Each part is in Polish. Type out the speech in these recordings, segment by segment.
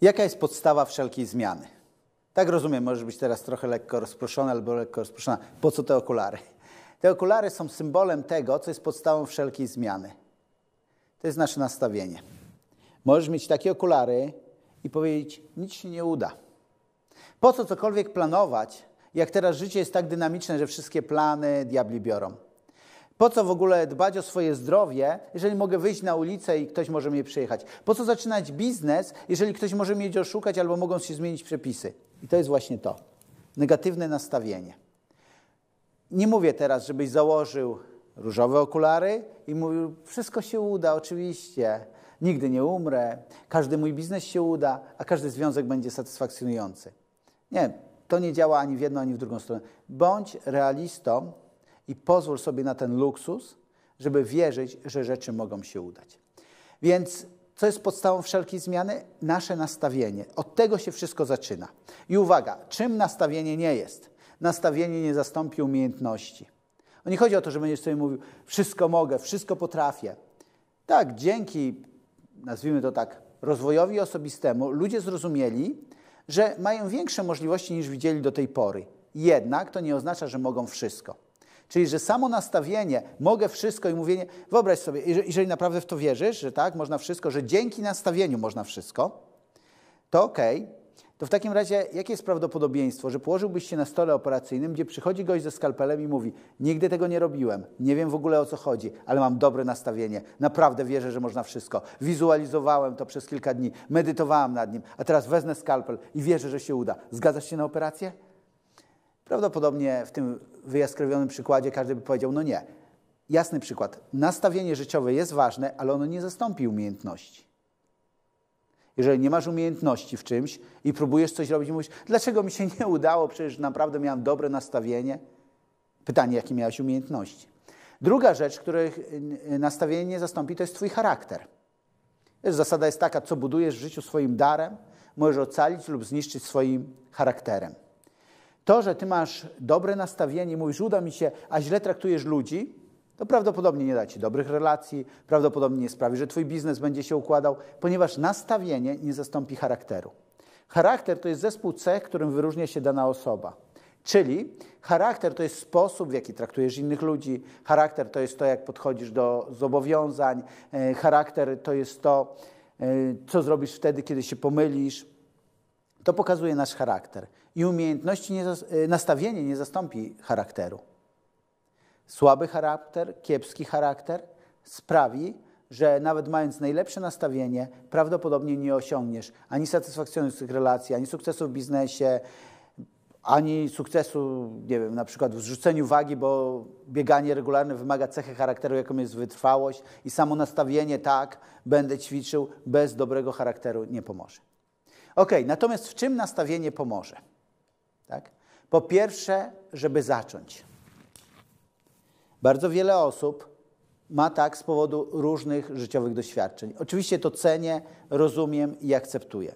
Jaka jest podstawa wszelkiej zmiany? Tak rozumiem, możesz być teraz trochę lekko rozproszony albo lekko rozproszona. Po co te okulary? Te okulary są symbolem tego, co jest podstawą wszelkiej zmiany. To jest nasze nastawienie. Możesz mieć takie okulary i powiedzieć: Nic się nie uda. Po co cokolwiek planować, jak teraz życie jest tak dynamiczne, że wszystkie plany diabli biorą? Po co w ogóle dbać o swoje zdrowie, jeżeli mogę wyjść na ulicę i ktoś może mnie przyjechać? Po co zaczynać biznes, jeżeli ktoś może mnie oszukać albo mogą się zmienić przepisy? I to jest właśnie to. Negatywne nastawienie. Nie mówię teraz, żebyś założył różowe okulary i mówił, wszystko się uda, oczywiście, nigdy nie umrę, każdy mój biznes się uda, a każdy związek będzie satysfakcjonujący. Nie, to nie działa ani w jedną, ani w drugą stronę. Bądź realistą i pozwól sobie na ten luksus, żeby wierzyć, że rzeczy mogą się udać. Więc co jest podstawą wszelkiej zmiany? Nasze nastawienie. Od tego się wszystko zaczyna. I uwaga, czym nastawienie nie jest? Nastawienie nie zastąpi umiejętności. O nie chodzi o to, że będziesz sobie mówił, wszystko mogę, wszystko potrafię. Tak, dzięki, nazwijmy to tak, rozwojowi osobistemu, ludzie zrozumieli, że mają większe możliwości niż widzieli do tej pory. Jednak to nie oznacza, że mogą wszystko. Czyli, że samo nastawienie, mogę wszystko i mówienie, wyobraź sobie, jeżeli naprawdę w to wierzysz, że tak, można wszystko, że dzięki nastawieniu można wszystko, to okej, okay, to w takim razie jakie jest prawdopodobieństwo, że położyłbyś się na stole operacyjnym, gdzie przychodzi gość ze skalpelem i mówi: Nigdy tego nie robiłem, nie wiem w ogóle o co chodzi, ale mam dobre nastawienie, naprawdę wierzę, że można wszystko. Wizualizowałem to przez kilka dni, medytowałem nad nim, a teraz wezmę skalpel i wierzę, że się uda. Zgadzasz się na operację? Prawdopodobnie w tym wyjaskrowionym przykładzie każdy by powiedział: No nie. Jasny przykład. Nastawienie życiowe jest ważne, ale ono nie zastąpi umiejętności. Jeżeli nie masz umiejętności w czymś i próbujesz coś robić, mówisz, dlaczego mi się nie udało, przecież naprawdę miałem dobre nastawienie. Pytanie, jakie miałeś umiejętności. Druga rzecz, których nastawienie nie zastąpi, to jest Twój charakter. Zasada jest taka, co budujesz w życiu swoim darem, możesz ocalić lub zniszczyć swoim charakterem. To, że Ty masz dobre nastawienie, mówisz, uda mi się, a źle traktujesz ludzi, to prawdopodobnie nie da Ci dobrych relacji, prawdopodobnie nie sprawi, że Twój biznes będzie się układał, ponieważ nastawienie nie zastąpi charakteru. Charakter to jest zespół cech, którym wyróżnia się dana osoba. Czyli charakter to jest sposób, w jaki traktujesz innych ludzi, charakter to jest to, jak podchodzisz do zobowiązań, e, charakter to jest to, e, co zrobisz wtedy, kiedy się pomylisz. To pokazuje nasz charakter. I umiejętności, nie, e, nastawienie nie zastąpi charakteru. Słaby charakter, kiepski charakter sprawi, że nawet mając najlepsze nastawienie, prawdopodobnie nie osiągniesz ani satysfakcjonujących relacji, ani sukcesu w biznesie, ani sukcesu, nie wiem, na przykład w zrzuceniu wagi, bo bieganie regularne wymaga cechy charakteru, jaką jest wytrwałość i samo nastawienie, tak, będę ćwiczył, bez dobrego charakteru nie pomoże. Ok, natomiast w czym nastawienie pomoże? Tak? Po pierwsze, żeby zacząć. Bardzo wiele osób ma tak z powodu różnych życiowych doświadczeń. Oczywiście to cenię, rozumiem i akceptuję.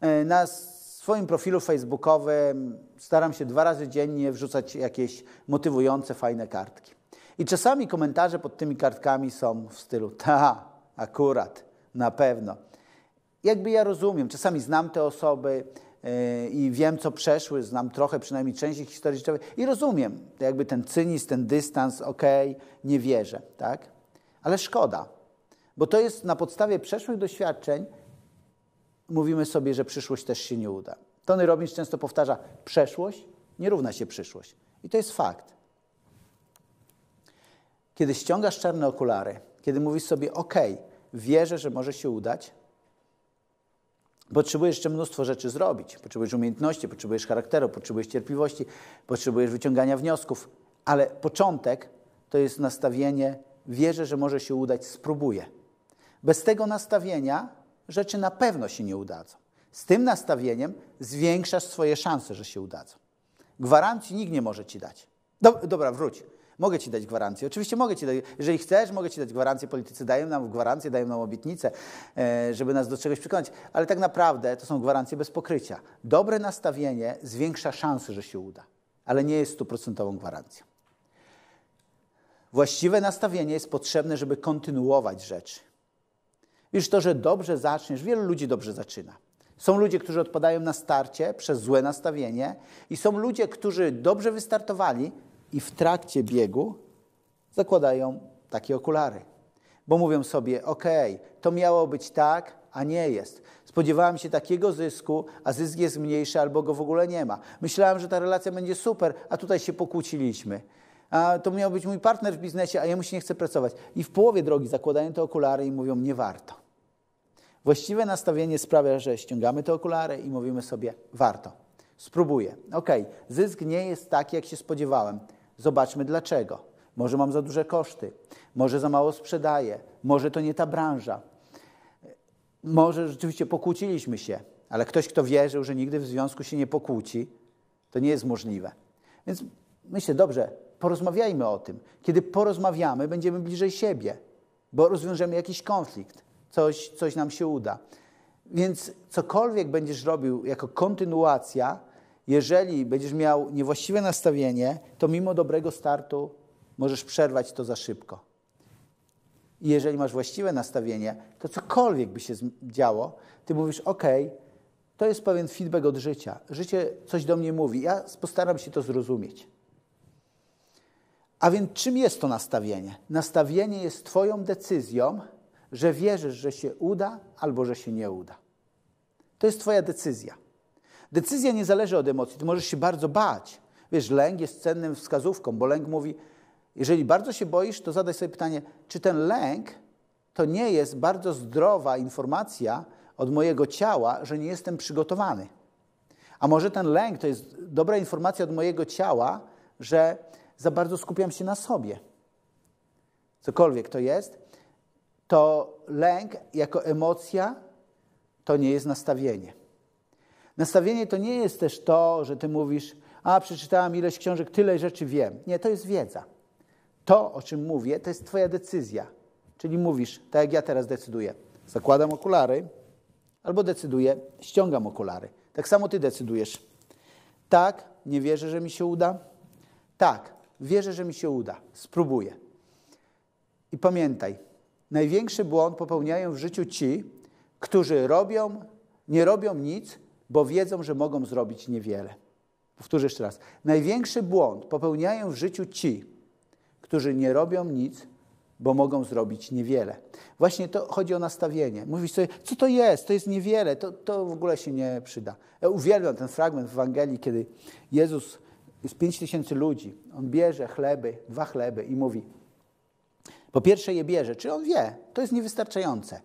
E, na swoim profilu facebookowym staram się dwa razy dziennie wrzucać jakieś motywujące, fajne kartki. I czasami komentarze pod tymi kartkami są w stylu ta, akurat, na pewno. Jakby ja rozumiem, czasami znam te osoby, i wiem, co przeszły, znam trochę, przynajmniej część ich historii życiowej i rozumiem jakby ten cynizm, ten dystans, okej, okay, nie wierzę, tak? Ale szkoda, bo to jest na podstawie przeszłych doświadczeń mówimy sobie, że przyszłość też się nie uda. Tony Robbins często powtarza, przeszłość nie równa się przyszłość. I to jest fakt. Kiedy ściągasz czarne okulary, kiedy mówisz sobie, ok, wierzę, że może się udać, Potrzebujesz jeszcze mnóstwo rzeczy zrobić. Potrzebujesz umiejętności, potrzebujesz charakteru, potrzebujesz cierpliwości, potrzebujesz wyciągania wniosków, ale początek to jest nastawienie, wierzę, że może się udać, spróbuję. Bez tego nastawienia rzeczy na pewno się nie udadzą. Z tym nastawieniem zwiększasz swoje szanse, że się udadzą. Gwarancji nikt nie może ci dać. dobra, wróć. Mogę Ci dać gwarancję. Oczywiście mogę Ci dać. Jeżeli chcesz, mogę Ci dać gwarancję. Politycy dają nam gwarancję, dają nam obietnicę, e, żeby nas do czegoś przekonać. Ale tak naprawdę to są gwarancje bez pokrycia. Dobre nastawienie zwiększa szanse, że się uda, ale nie jest stuprocentową gwarancją. Właściwe nastawienie jest potrzebne, żeby kontynuować rzeczy. Wiesz, to, że dobrze zaczniesz, wielu ludzi dobrze zaczyna. Są ludzie, którzy odpadają na starcie przez złe nastawienie, i są ludzie, którzy dobrze wystartowali i w trakcie biegu zakładają takie okulary. Bo mówią sobie: OK, to miało być tak, a nie jest. Spodziewałem się takiego zysku, a zysk jest mniejszy albo go w ogóle nie ma. Myślałem, że ta relacja będzie super, a tutaj się pokłóciliśmy. A to miał być mój partner w biznesie, a jemu się nie chce pracować. I w połowie drogi zakładają te okulary i mówią: Nie warto. Właściwe nastawienie sprawia, że ściągamy te okulary i mówimy sobie: Warto. Spróbuję. OK, zysk nie jest taki, jak się spodziewałem. Zobaczmy dlaczego. Może mam za duże koszty, może za mało sprzedaję, może to nie ta branża, może rzeczywiście pokłóciliśmy się, ale ktoś, kto wierzył, że nigdy w związku się nie pokłóci, to nie jest możliwe. Więc myślę, dobrze, porozmawiajmy o tym. Kiedy porozmawiamy, będziemy bliżej siebie, bo rozwiążemy jakiś konflikt, coś, coś nam się uda. Więc cokolwiek będziesz robił jako kontynuacja, jeżeli będziesz miał niewłaściwe nastawienie, to mimo dobrego startu możesz przerwać to za szybko. I jeżeli masz właściwe nastawienie, to cokolwiek by się działo, ty mówisz: OK, to jest pewien feedback od życia. Życie coś do mnie mówi. Ja postaram się to zrozumieć. A więc czym jest to nastawienie? Nastawienie jest Twoją decyzją, że wierzysz, że się uda albo że się nie uda. To jest Twoja decyzja. Decyzja nie zależy od emocji. Ty możesz się bardzo bać. Wiesz, lęk jest cennym wskazówką, bo lęk mówi, jeżeli bardzo się boisz, to zadaj sobie pytanie, czy ten lęk to nie jest bardzo zdrowa informacja od mojego ciała, że nie jestem przygotowany. A może ten lęk to jest dobra informacja od mojego ciała, że za bardzo skupiam się na sobie. Cokolwiek to jest, to lęk jako emocja to nie jest nastawienie. Nastawienie to nie jest też to, że ty mówisz, a przeczytałam ileś książek, tyle rzeczy wiem. Nie, to jest wiedza. To, o czym mówię, to jest Twoja decyzja. Czyli mówisz, tak jak ja teraz decyduję, zakładam okulary, albo decyduję, ściągam okulary. Tak samo Ty decydujesz. Tak, nie wierzę, że mi się uda. Tak, wierzę, że mi się uda. Spróbuję. I pamiętaj, największy błąd popełniają w życiu ci, którzy robią, nie robią nic, bo wiedzą, że mogą zrobić niewiele. Powtórzę jeszcze raz. Największy błąd popełniają w życiu ci, którzy nie robią nic, bo mogą zrobić niewiele. Właśnie to chodzi o nastawienie. Mówisz sobie, co to jest? To jest niewiele, to, to w ogóle się nie przyda. Ja uwielbiam ten fragment w Ewangelii, kiedy Jezus, jest pięć tysięcy ludzi, on bierze chleby, dwa chleby i mówi, po pierwsze je bierze, czy on wie, to jest niewystarczające.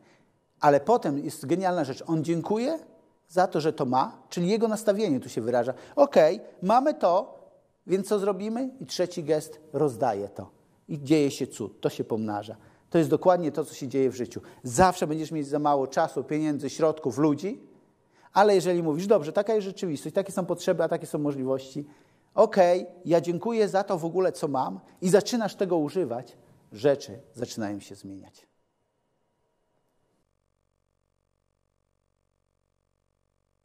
Ale potem jest genialna rzecz, on dziękuje za to, że to ma, czyli jego nastawienie tu się wyraża. Okej, okay, mamy to, więc co zrobimy? I trzeci gest rozdaje to. I dzieje się cud, to się pomnaża. To jest dokładnie to, co się dzieje w życiu. Zawsze będziesz mieć za mało czasu, pieniędzy, środków, ludzi, ale jeżeli mówisz, dobrze, taka jest rzeczywistość, takie są potrzeby, a takie są możliwości, okej, okay, ja dziękuję za to w ogóle, co mam i zaczynasz tego używać, rzeczy zaczynają się zmieniać.